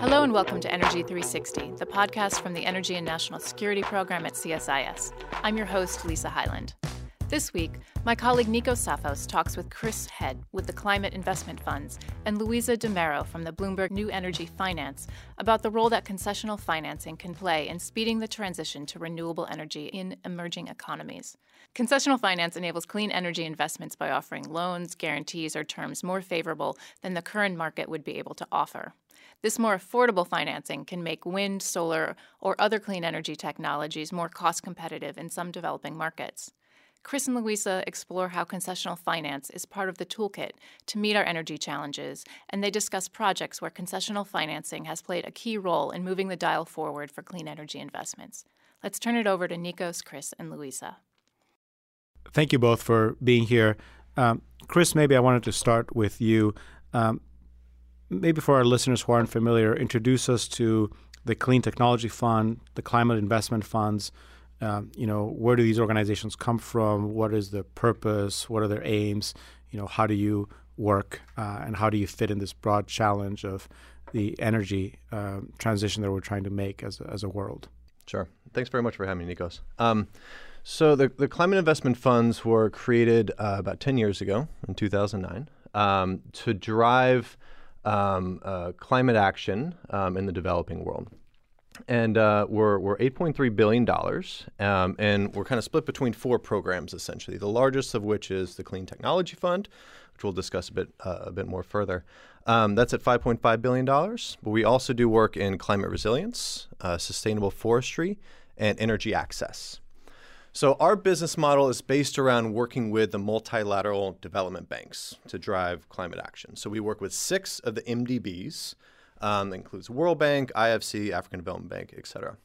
Hello and welcome to Energy 360, the podcast from the Energy and National Security Program at CSIS. I'm your host, Lisa Hyland. This week, my colleague Nikos Tsafos talks with Chris Head with the Climate Investment Funds and Luiza Demôro from the Bloomberg New Energy Finance about the role that concessional financing can play in speeding the transition to renewable energy in emerging economies. Concessional finance enables clean energy investments by offering loans, guarantees, or terms more favorable than the current market would be able to offer. This more affordable financing can make wind, solar, or other clean energy technologies more cost competitive in some developing markets. Chris and Luiza explore how concessional finance is part of the toolkit to meet our energy challenges, and they discuss projects where concessional financing has played a key role in moving the dial forward for clean energy investments. Let's turn it over to Nikos, Chris, and Luiza. Thank you both for being here. Um, Chris, maybe I wanted to start with you. Um, maybe for our listeners who aren't familiar, introduce us to the Clean Technology Fund, the Climate Investment Funds, um, you know, where do these organizations come from? What is the purpose? What are their aims? You know, how do you work, uh, and how do you fit in this broad challenge of the energy uh, transition that we're trying to make as a, as a world? Sure. Thanks very much for having me, Nikos. Um, so the, the climate investment funds were created uh, about 10 years ago in 2009 um, to drive um, uh, climate action um, in the developing world and uh, we're, we're $8.3 billion, um, and we're kind of split between four programs essentially. The largest of which is the Clean Technology Fund, which we'll discuss a bit uh, a bit more further. Um, that's at $5.5 billion. But we also do work in climate resilience, uh, sustainable forestry, and energy access. So our business model is based around working with the multilateral development banks to drive climate action. So we work with six of the MDBs um, that includes World Bank, IFC, African Development Bank, et cetera.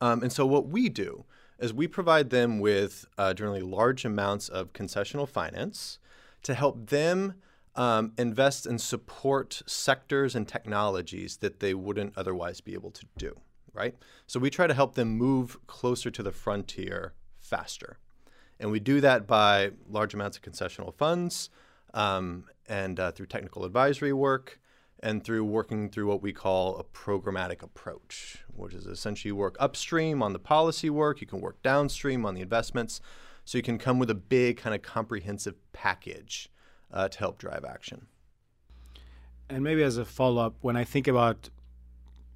Um, and so what we do is we provide them with uh, generally large amounts of concessional finance to help them um, invest and support sectors and technologies that they wouldn't otherwise be able to do, right? So we try to help them move closer to the frontier faster. And we do that by large amounts of concessional funds um, and uh, through technical advisory work and through working through what we call a programmatic approach, which is essentially work upstream on the policy work, you can work downstream on the investments, so you can come with a big kind of comprehensive package uh, to help drive action. And maybe as a follow up, when I think about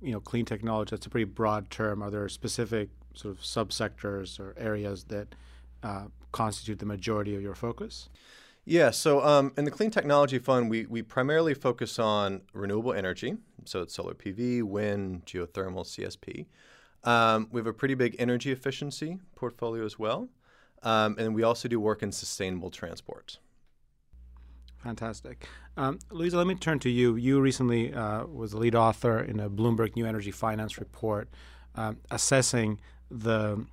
you know clean technology, that's a pretty broad term. Are there specific sort of subsectors or areas that uh, constitute the majority of your focus? Yeah, so um, in the Clean Technology Fund, we, we primarily focus on renewable energy. So it's solar PV, wind, geothermal, CSP. Um, we have a pretty big energy efficiency portfolio as well. Um, and we also do work in sustainable transport. Fantastic. Um, Luiza, let me turn to you. You recently uh, was the lead author in a Bloomberg New Energy Finance report um, assessing the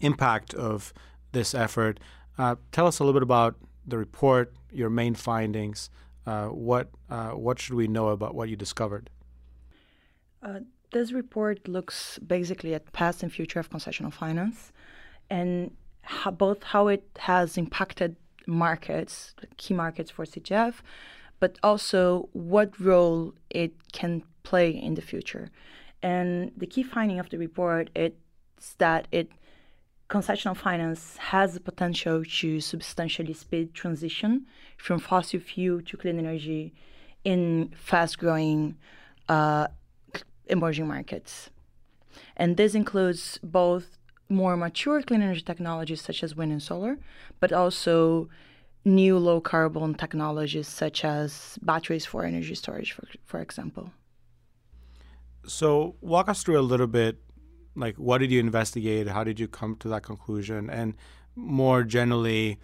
impact of this effort. Uh, tell us a little bit about the report, your main findings. Uh, what uh, what should we know about what you discovered? Uh, this report looks basically at past and future of concessional finance, and how, both how it has impacted markets, key markets for CTF, but also what role it can play in the future. And the key finding of the report is that it concessional finance has the potential to substantially speed transition from fossil fuel to clean energy in fast-growing uh, emerging markets. And this includes both more mature clean energy technologies such as wind and solar, but also new low carbon technologies such as batteries for energy storage, for, for example. So, walk us through a little bit like what did you investigate? How did you come to that conclusion? And more generally,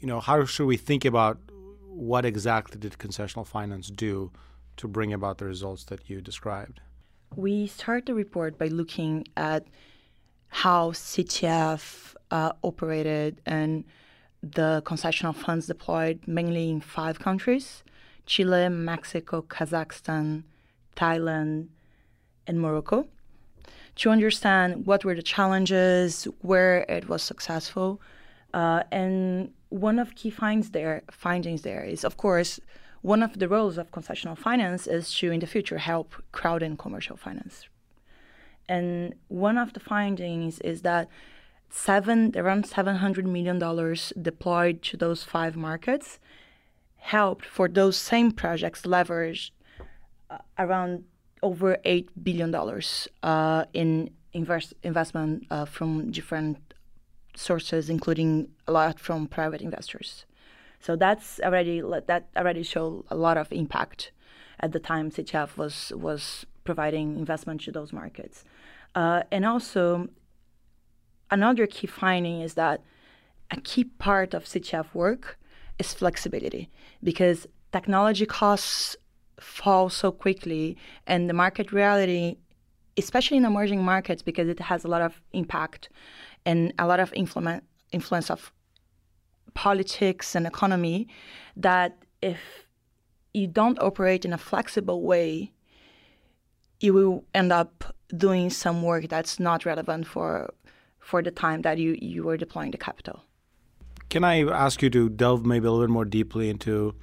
you know, how should we think about what exactly did concessional finance do to bring about the results that you described? We start the report by looking at how CTF uh, operated and the concessional funds deployed mainly in five countries Chile, Mexico, Kazakhstan, Thailand, and Morocco to understand what were the challenges, where it was successful, Uh, and one of key finds there, findings there is, of course, one of the roles of concessional finance is to, in the future, help crowd in commercial finance. And one of the findings is that seven around seven hundred million dollars deployed to those five markets helped for those same projects leverage uh, around over eight billion dollars uh, in invest, investment uh, from different sources, including a lot from private investors. So that's already that already showed a lot of impact at the time CTF was was providing investment to those markets, uh, and also another key finding is that a key part of CTF work is flexibility because technology costs fall so quickly and the market reality especially in emerging markets because it has a lot of impact and a lot of influence of politics and economy that if you don't operate in a flexible way you will end up doing some work that's not relevant for for the time that you you were deploying the capital. Can I ask you to delve maybe a little bit more deeply into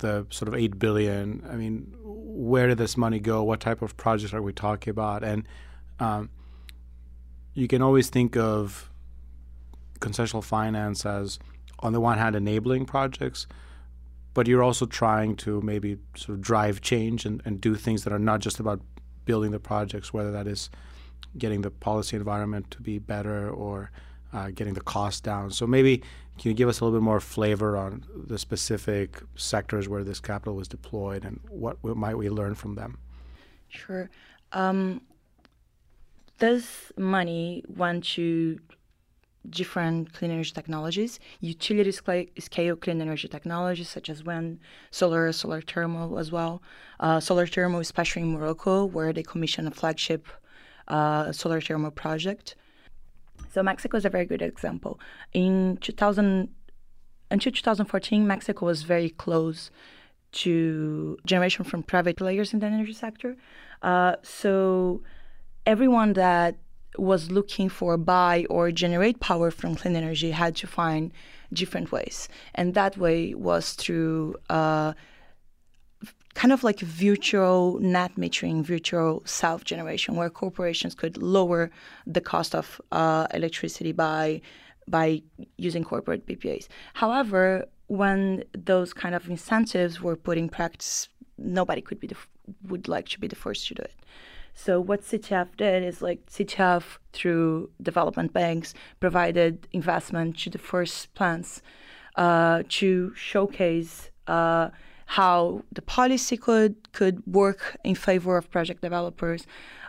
the sort of eight billion? I mean, where did this money go? What type of projects are we talking about? And um, you can always think of concessional finance as, on the one hand, enabling projects, but you're also trying to maybe sort of drive change and, and do things that are not just about building the projects, whether that is getting the policy environment to be better or uh, getting the cost down. So maybe can you give us a little bit more flavor on the specific sectors where this capital was deployed and what, might we learn from them? Sure. Um, this money went to different clean energy technologies, utility scale clean energy technologies such as wind, solar, solar thermal as well. Uh, solar thermal, especially in Morocco, where they commissioned a flagship uh, solar thermal project. So Mexico is a very good example. In 2000, until 2014, Mexico was very close to generation from private players in the energy sector. Uh, so everyone that was looking for buy or generate power from clean energy had to find different ways, and that way was through uh, kind of like virtual net metering, virtual self generation, where corporations could lower the cost of uh, electricity by by using corporate PPAs. However, when those kind of incentives were put in practice, nobody could be the, would like to be the first to do it. So what CTF did is like CTF through development banks provided investment to the first plants uh, to showcase. Uh, how the policy could could work in favor of project developers.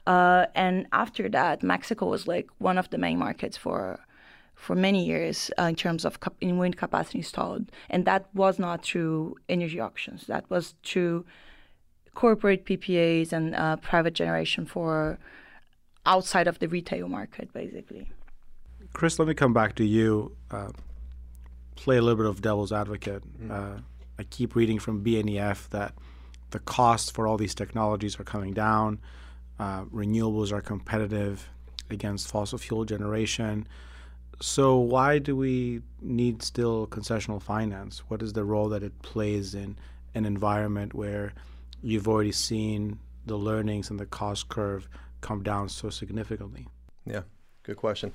Uh, and after that, Mexico was like one of the main markets for for many years uh, in terms of cap- in wind capacity installed, and that was not through energy auctions. That was through corporate PPAs and uh, private generation for outside of the retail market, basically. Chris, let me come back to you. Uh, play a little bit of devil's advocate. Mm. I keep reading from BNEF that the costs for all these technologies are coming down. Uh, renewables are competitive against fossil fuel generation. So why do we need still concessional finance? What is the role that it plays in an environment where you've already seen the learnings and the cost curve come down so significantly? Yeah, good question.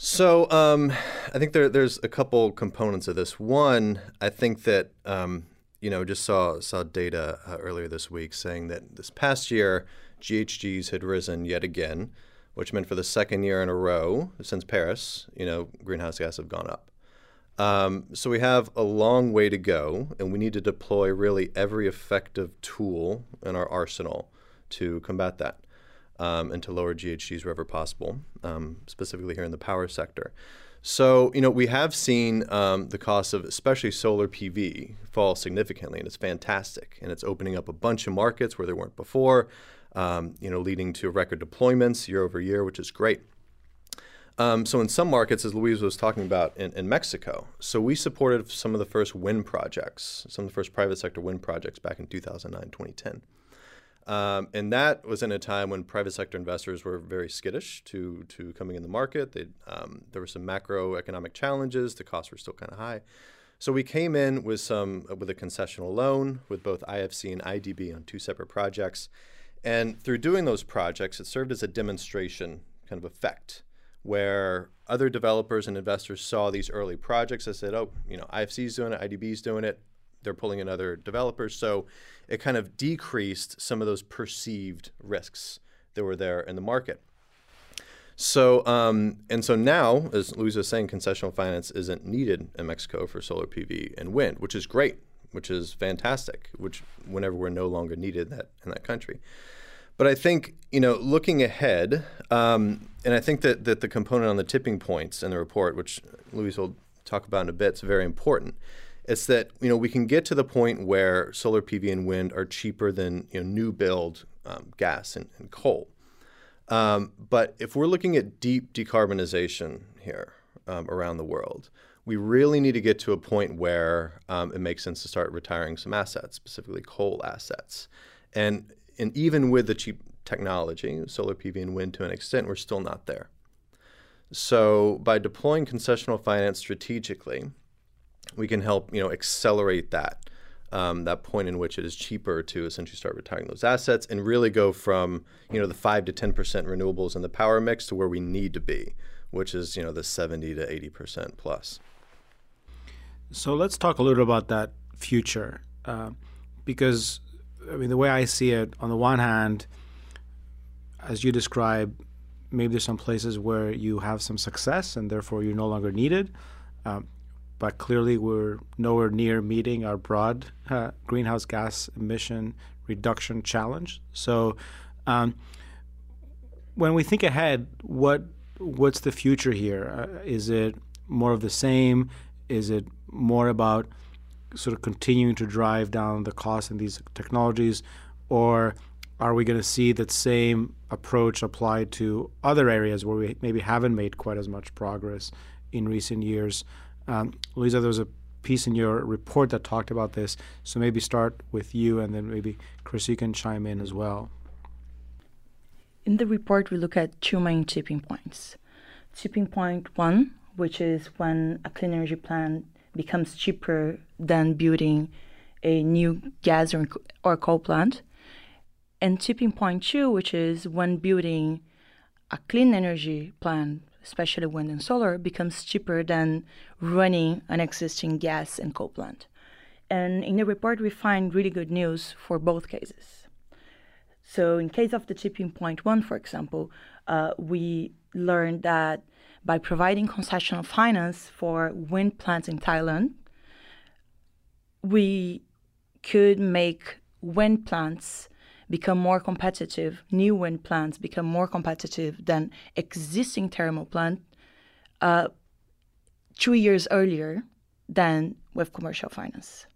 So um, I think there, there's a couple components of this. One, I think that um, you know just saw saw data uh, earlier this week saying that this past year GHGs had risen yet again, which meant for the second year in a row since Paris, you know, greenhouse gas have gone up. Um, so we have a long way to go, and we need to deploy really every effective tool in our arsenal to combat that um, and to lower GHGs wherever possible, um, specifically here in the power sector. So, you know, we have seen um, the cost of especially solar PV fall significantly, and it's fantastic. And it's opening up a bunch of markets where there weren't before, um, you know, leading to record deployments year over year, which is great. Um, so, in some markets, as Louise was talking about in, in, Mexico, so we supported some of the first wind projects, some of the first private sector wind projects back in 2009, 2010. Um, and that was in a time when private sector investors were very skittish to, to coming in the market. Um, there were some macroeconomic challenges. The costs were still kind of high. So we came in with some with a concessional loan with both IFC and IDB on two separate projects. And through doing those projects, it served as a demonstration kind of effect where other developers and investors saw these early projects. I said, oh, you know, IFC's doing it, IDB's doing it. They're pulling in other developers. So it kind of decreased some of those perceived risks that were there in the market. So, um, and so now, as Luis was saying, concessional finance isn't needed in Mexico for solar PV and wind, which is great, which is fantastic, which whenever we're no longer needed that in that country. But I think you know, looking ahead, um, and I think that that the component on the tipping points in the report, which Luis will talk about in a bit, is very important. It's that you know we can get to the point where solar PV and wind are cheaper than you know, new build um, gas and, and coal. Um, but if we're looking at deep decarbonization here um, around the world, we really need to get to a point where um, it makes sense to start retiring some assets, specifically coal assets. And and even with the cheap technology, solar PV and wind to an extent, we're still not there. So by deploying concessional finance strategically, we can help you know accelerate that um, that point in which it is cheaper to essentially start retiring those assets and really go from you know the five to ten percent renewables in the power mix to where we need to be, which is you know the seventy to eighty percent plus. So let's talk a little about that future, uh, because I mean, the way I see it, on the one hand, as you describe, maybe there's some places where you have some success and therefore you're no longer needed. Um, but clearly, we're nowhere near meeting our broad uh, greenhouse gas emission reduction challenge. So, um, when we think ahead, what what's the future here? Uh, is it more of the same? Is it more about sort of continuing to drive down the cost in these technologies, or are we going to see that same approach applied to other areas where we maybe haven't made quite as much progress in recent years? Um, Luiza, there was a piece in your report that talked about this, so maybe start with you, and then maybe Chris, you can chime in as well. In the report, we look at two main tipping points. Tipping point one, which is when a clean energy plant becomes cheaper than building a new gas or coal plant. And tipping point two, which is when building a clean energy plant, especially wind and solar, becomes cheaper than running an existing gas and coal plant. And in the report, we find really good news for both cases. So, in case of the tipping point one, for example, uh, we learned that by providing concessional finance for wind plants in Thailand, we could make wind plants become more competitive, new wind plants become more competitive than existing thermal plant uh, two years earlier than with commercial finance.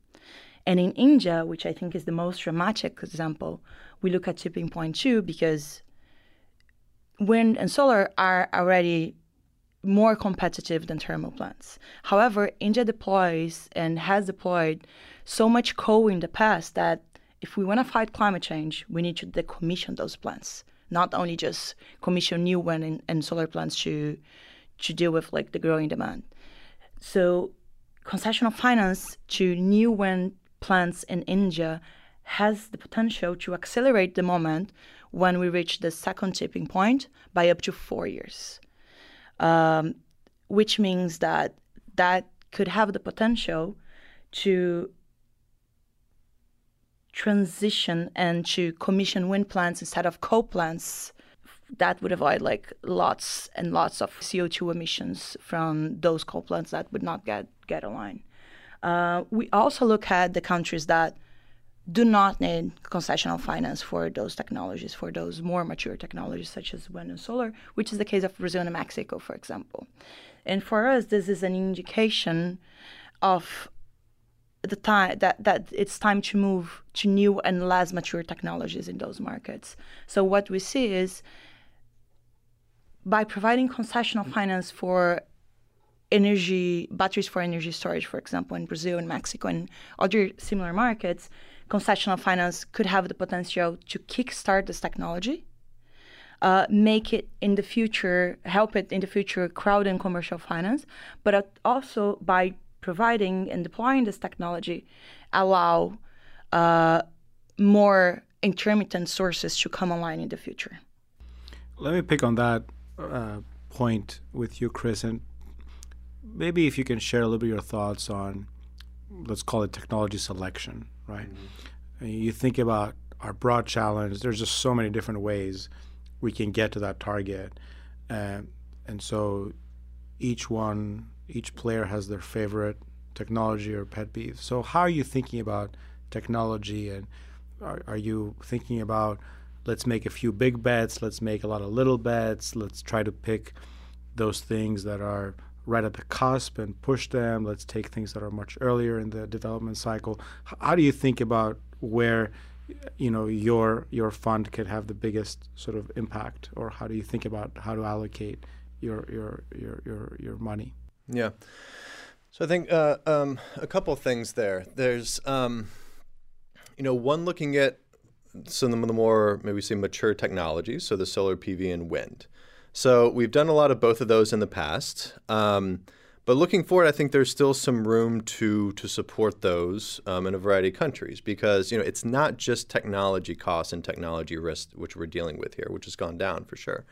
And in India, which I think is the most dramatic example, we look at tipping point two because wind and solar are already more competitive than thermal plants. However, India deploys and has deployed so much coal in the past that if we want to fight climate change, we need to decommission those plants, not only just commission new wind and, and solar plants to to deal with like the growing demand. So, concessional finance to new wind plants in India has the potential to accelerate the moment when we reach the second tipping point by up to four years um, which means that that could have the potential to transition and to commission wind plants instead of coal plants that would avoid like lots and lots of CO2 emissions from those coal plants that would not get get aligned. Uh, we also look at the countries that do not need concessional finance for those technologies, for those more mature technologies such as wind and solar, which is the case of Brazil and Mexico, for example. And for us, this is an indication of the time that, that it's time to move to new and less mature technologies in those markets. So what we see is by providing concessional finance for energy batteries for energy storage, for example, in Brazil and Mexico and other similar markets, concessional finance could have the potential to kickstart this technology, uh, make it in the future, help it in the future crowd in commercial finance, but also by providing and deploying this technology, allow uh, more intermittent sources to come online in the future. Let me pick on that uh, point with you, Chris, and maybe if you can share a little bit your thoughts on, let's call it technology selection, right? Mm-hmm. You think about our broad challenge. There's just so many different ways we can get to that target, uh, and so each one, each player has their favorite technology or pet peeve. So how are you thinking about technology, and are, are you thinking about let's make a few big bets, let's make a lot of little bets, let's try to pick those things that are right at the cusp and push them. Let's take things that are much earlier in the development cycle. How do you think about where you know your your fund could have the biggest sort of impact, or how do you think about how to allocate your your your your, your money? Yeah. So I think uh, um, a couple things there. There's um, you know one looking at some of the more maybe say mature technologies, so the solar PV and wind. So we've done a lot of both of those in the past. Um, but looking forward, I think there's still some room to to support those um, in a variety of countries because you know it's not just technology costs and technology risk which we're dealing with here, which has gone down for sure.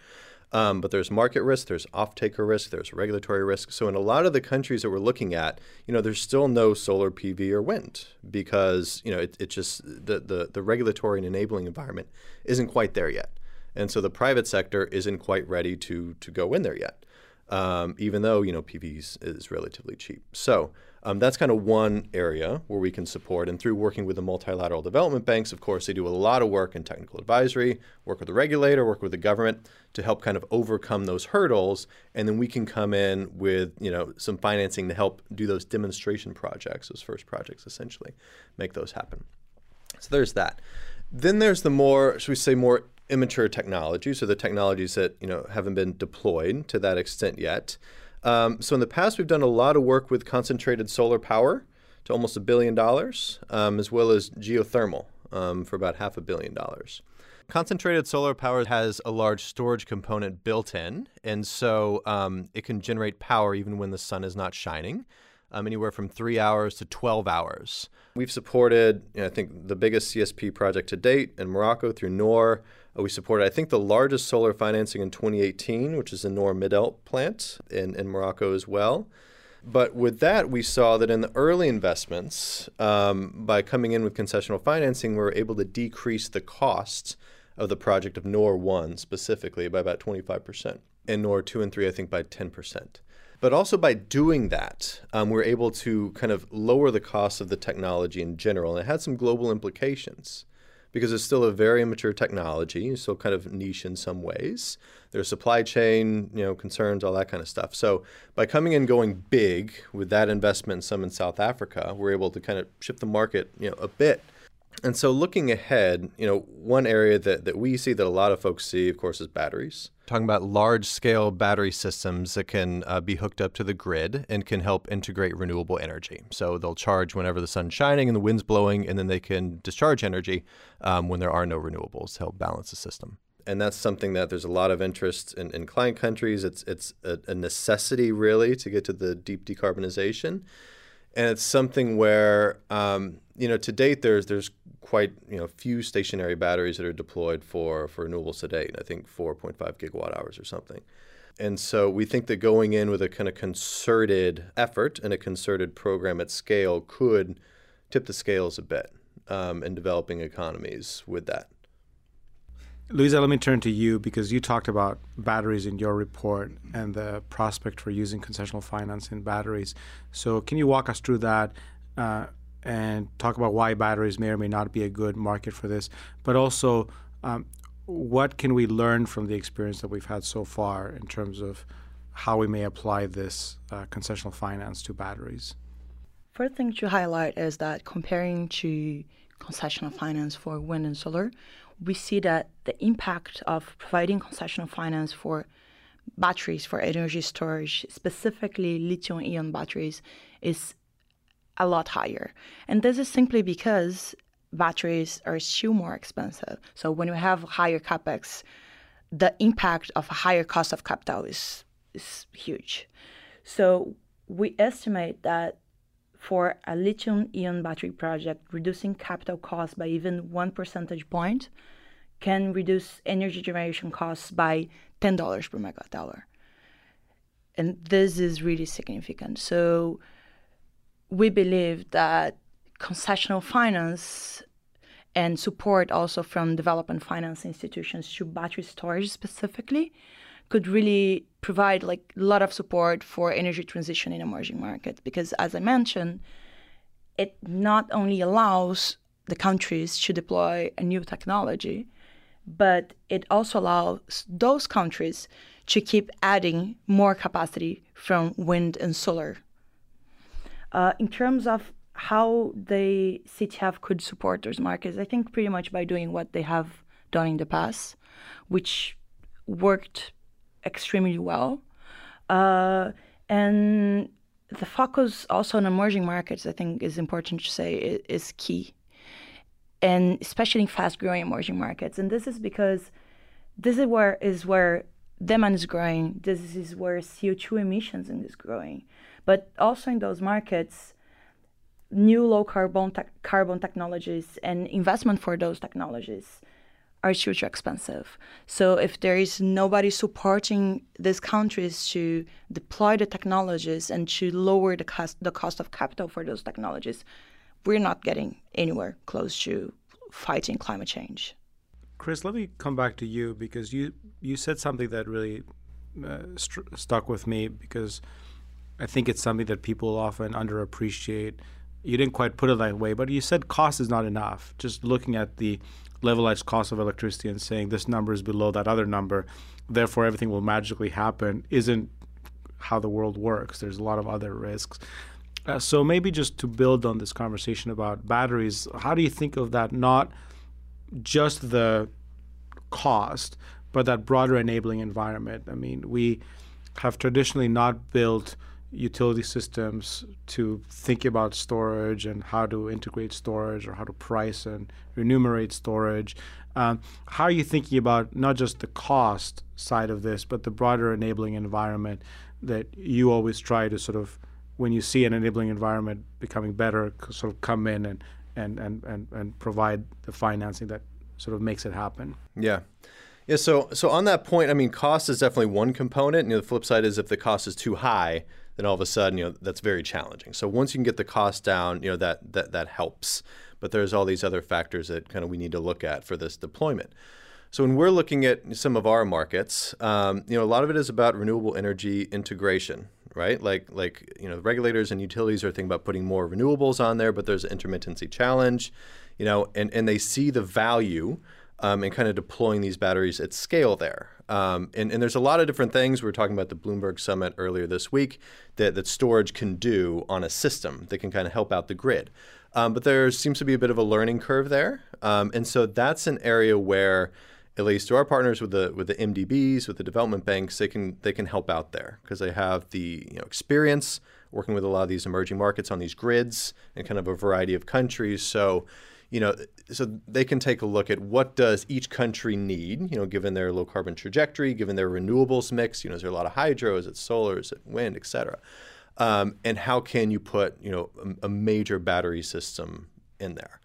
Um, but there's market risk, there's off-taker risk, there's regulatory risk. So in a lot of the countries that we're looking at, you know, there's still no solar PV or wind because you know it, it just the, the the regulatory and enabling environment isn't quite there yet. And so the private sector isn't quite ready to to go in there yet, um, even though you know PV is relatively cheap. So um, that's kind of one area where we can support. And through working with the multilateral development banks, of course, they do a lot of work in technical advisory, work with the regulator, work with the government to help kind of overcome those hurdles. And then we can come in with you know some financing to help do those demonstration projects, those first projects, essentially, make those happen. So there's that. Then there's the more, should we say, more immature technologies, or the technologies that you know haven't been deployed to that extent yet. Um, so in the past, we've done a lot of work with concentrated solar power to almost a billion dollars, um, as well as geothermal um, for about half a billion dollars. Concentrated solar power has a large storage component built in, and so um, it can generate power even when the sun is not shining um, anywhere from three hours to 12 hours. We've supported, you know, I think, the biggest CSP project to date in Morocco through Noor. Uh, we supported, I think, the largest solar financing in 2018, which is the Noor Midelt plant in, in Morocco as well. But with that, we saw that in the early investments, um, by coming in with concessional financing, we were able to decrease the cost of the project of Noor 1 specifically by about 25%, and Noor 2 and 3, I think, by 10%. But also by doing that, um, we're able to kind of lower the cost of the technology in general. And it had some global implications because it's still a very immature technology, still kind of niche in some ways. There's supply chain, you know, concerns, all that kind of stuff. So by coming in going big with that investment and some in South Africa, we're able to kind of shift the market, you know, a bit and so looking ahead, you know, one area that, that we see that a lot of folks see, of course, is batteries. Talking about large scale battery systems that can uh, be hooked up to the grid and can help integrate renewable energy. So they'll charge whenever the sun's shining and the wind's blowing, and then they can discharge energy um, when there are no renewables to help balance the system. And that's something that there's a lot of interest in, in client countries. It's, it's a, a necessity, really, to get to the deep decarbonization and it's something where um, you know to date there's there's quite you know few stationary batteries that are deployed for for renewables to date. I think 4.5 gigawatt hours or something. And so we think that going in with a kind of concerted effort and a concerted program at scale could tip the scales a bit um, in developing economies with that. Luiza, let me turn to you because you talked about batteries in your report and the prospect for using concessional finance in batteries. So, can you walk us through that uh, and talk about why batteries may or may not be a good market for this? But also, um, what can we learn from the experience that we've had so far in terms of how we may apply this uh, concessional finance to batteries? First thing to highlight is that comparing to concessional finance for wind and solar, we see that the impact of providing concessional finance for batteries for energy storage, specifically lithium ion batteries, is a lot higher. And this is simply because batteries are still more expensive. So when you have higher capex, the impact of a higher cost of capital is is huge. So we estimate that for a lithium-ion battery project, reducing capital costs by even one percentage point can reduce energy generation costs by ten dollars per megawatt hour. And this is really significant. So we believe that concessional finance and support also from development finance institutions to battery storage specifically could really provide like a lot of support for energy transition in emerging markets because as i mentioned it not only allows the countries to deploy a new technology but it also allows those countries to keep adding more capacity from wind and solar. Uh, in terms of how the CTF could support those markets, I think pretty much by doing what they have done in the past, which worked extremely well. Uh, and the focus also on emerging markets, I think, is important to say, is key. And especially in fast growing emerging markets. And this is because this is where is where demand is growing. This is where CO2 emissions is growing. But also in those markets, new low carbon te- carbon technologies and investment for those technologies are too expensive. So if there is nobody supporting these countries to deploy the technologies and to lower the cost the cost of capital for those technologies, we're not getting anywhere close to fighting climate change. Chris, let me come back to you because you you said something that really uh, st- stuck with me because I think it's something that people often underappreciate you didn't quite put it that way, but you said cost is not enough. Just looking at the levelized cost of electricity and saying this number is below that other number, therefore everything will magically happen, isn't how the world works. There's a lot of other risks. Uh, so maybe just to build on this conversation about batteries, how do you think of that? Not just the cost, but that broader enabling environment. I mean, we have traditionally not built utility systems to think about storage and how to integrate storage or how to price and remunerate storage. Um, how are you thinking about not just the cost side of this, but the broader enabling environment that you always try to sort of, when you see an enabling environment becoming better, sort of come in and, and, and, and, and provide the financing that sort of makes it happen? Yeah. Yeah, so so on that point, I mean, cost is definitely one component. You know, the flip side is if the cost is too high, then all of a sudden, you know, that's very challenging. So once you can get the cost down, you know, that that that helps. But there's all these other factors that kind of we need to look at for this deployment. So when we're looking at some of our markets, um, you know, a lot of it is about renewable energy integration, right? Like like you know, regulators and utilities are thinking about putting more renewables on there, but there's an intermittency challenge, you know, and and they see the value um, and kind of deploying these batteries at scale there. Um, and, and, there's a lot of different things. We were talking about the Bloomberg Summit earlier this week that, that storage can do on a system that can kind of help out the grid. Um, but there seems to be a bit of a learning curve there. Um, and so that's an area where, at least to our partners with the with the MDBs, with the development banks, they can they can help out there because they have the you know, experience working with a lot of these emerging markets on these grids and kind of a variety of countries. So you know, so they can take a look at what does each country need, you know, given their low carbon trajectory, given their renewables mix, you know, is there a lot of hydro, is it solar, is it wind, et cetera? Um, and how can you put, you know, a, a major battery system in there?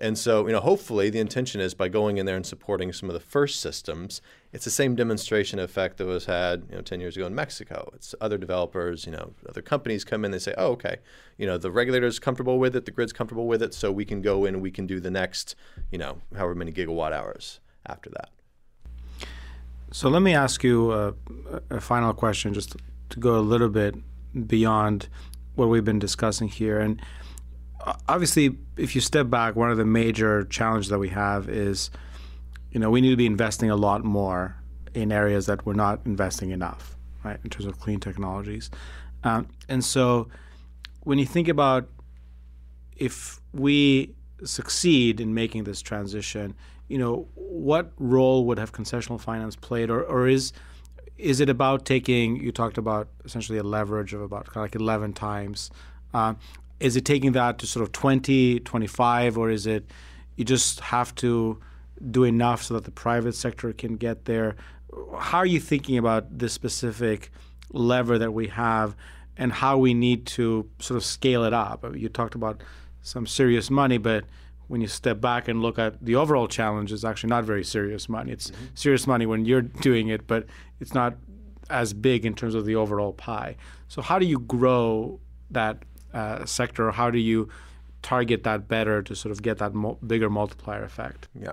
And so, you know, hopefully the intention is by going in there and supporting some of the first systems, it's the same demonstration effect that was had, you know, 10 years ago in Mexico. It's other developers, you know, other companies come in, they say, oh, okay, you know, the regulator's comfortable with it, the grid's comfortable with it, so we can go in and we can do the next, you know, however many gigawatt hours after that. So let me ask you a, a final question just to go a little bit beyond what we've been discussing here. And obviously, if you step back, one of the major challenges that we have is, you know, we need to be investing a lot more in areas that we're not investing enough, right, in terms of clean technologies. Um, and so, when you think about if we succeed in making this transition, you know, what role would have concessional finance played, or, or is is it about taking? You talked about essentially a leverage of about like eleven times. Uh, is it taking that to sort of 20, 25, or is it, you just have to do enough so that the private sector can get there. How are you thinking about this specific lever that we have and how we need to sort of scale it up? You talked about some serious money, but when you step back and look at the overall challenge, it's actually not very serious money. It's mm-hmm. serious money when you're doing it, but it's not as big in terms of the overall pie. So, how do you grow that uh, sector? How do you target that better to sort of get that mo- bigger multiplier effect? Yeah.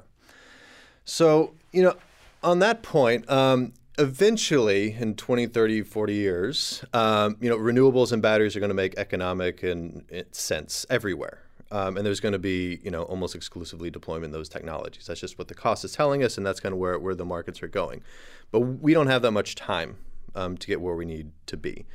So, you know, on that point, um, eventually in 20, 30, 40 years, um, you know, renewables and batteries are going to make economic and sense everywhere. Um, and there's going to be, you know, almost exclusively deployment those technologies. That's just what the cost is telling us, and that's kind of where, where the markets are going. But we don't have that much time um, to get where we need to be.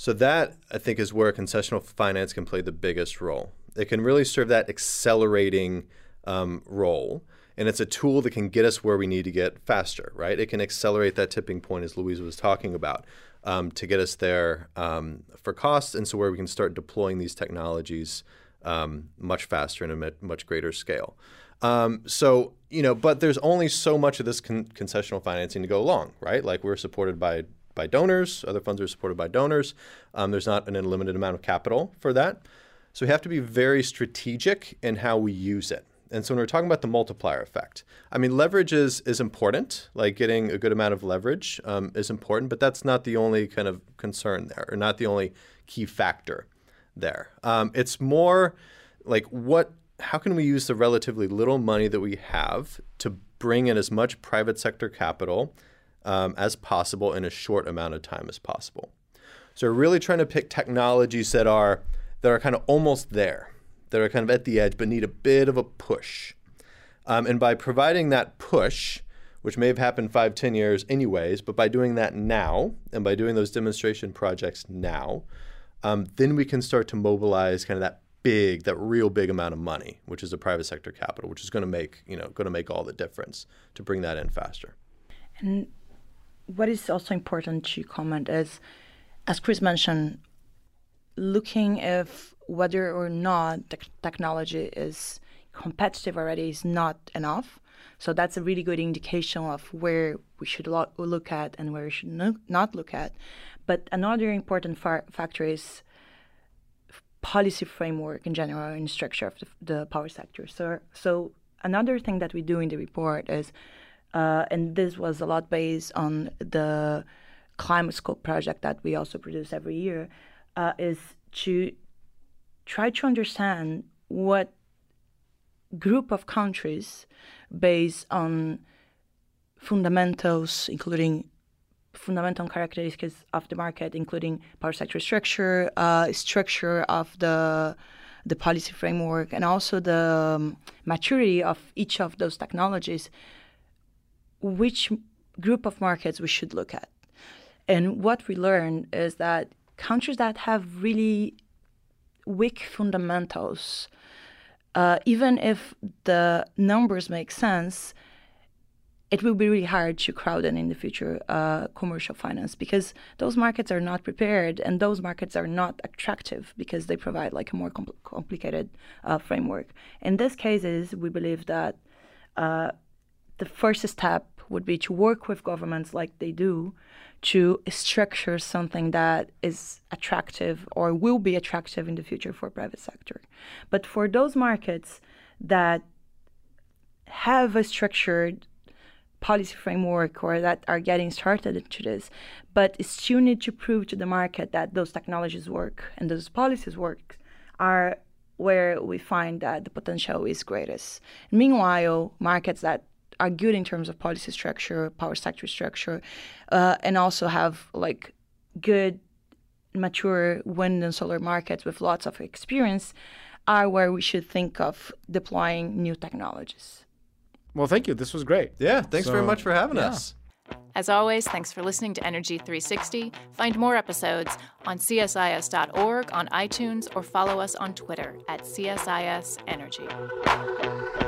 So that I think is where concessional finance can play the biggest role. It can really serve that accelerating um, role, and it's a tool that can get us where we need to get faster. Right? It can accelerate that tipping point, as Louise was talking about, um, to get us there um, for costs, and so where we can start deploying these technologies um, much faster and a much greater scale. Um, so you know, but there's only so much of this con- concessional financing to go along, right? Like we're supported by by donors. Other funds are supported by donors. Um, there's not an unlimited amount of capital for that. So we have to be very strategic in how we use it. And so when we're talking about the multiplier effect, I mean, leverage is, is important, like getting a good amount of leverage um, is important, but that's not the only kind of concern there, or not the only key factor there. Um, it's more like what, how can we use the relatively little money that we have to bring in as much private sector capital um, as possible in a short amount of time as possible. So we're really trying to pick technologies that are that are kind of almost there, that are kind of at the edge, but need a bit of a push. Um, and by providing that push, which may have happened five, ten years anyways, but by doing that now and by doing those demonstration projects now, um, then we can start to mobilize kind of that big, that real big amount of money, which is the private sector capital, which is going to make you know going to make all the difference to bring that in faster. And what is also important to comment is, as Chris mentioned, looking if whether or not the technology is competitive already is not enough. So that's a really good indication of where we should lo- look at and where we should no- not look at. But another important factor is policy framework in general and structure of the, the power sector. So, so another thing that we do in the report is uh, and this was a lot based on the Climatescope project that we also produce every year, uh, is to try to understand what group of countries based on fundamentals, including fundamental characteristics of the market, including power sector structure, uh, structure of the the policy framework, and also the um, maturity of each of those technologies, which group of markets we should look at. And what we learned is that countries that have really weak fundamentals, uh, even if the numbers make sense, it will be really hard to crowd in in the future uh, commercial finance because those markets are not prepared and those markets are not attractive because they provide like a more compl- complicated uh, framework. In this cases, we believe that uh, the first step would be to work with governments like they do to structure something that is attractive or will be attractive in the future for private sector. But for those markets that have a structured policy framework or that are getting started into this, but still need to prove to the market that those technologies work and those policies work, are where we find that the potential is greatest. Meanwhile, markets that are good in terms of policy structure, power sector structure, uh, and also have like good, mature wind and solar markets with lots of experience, are where we should think of deploying new technologies. Well, thank you. This was great. Yeah, thanks so, very much for having yeah. us. As always, thanks for listening to Energy 360. Find more episodes on csis.org, on iTunes, or follow us on Twitter at CSIS Energy.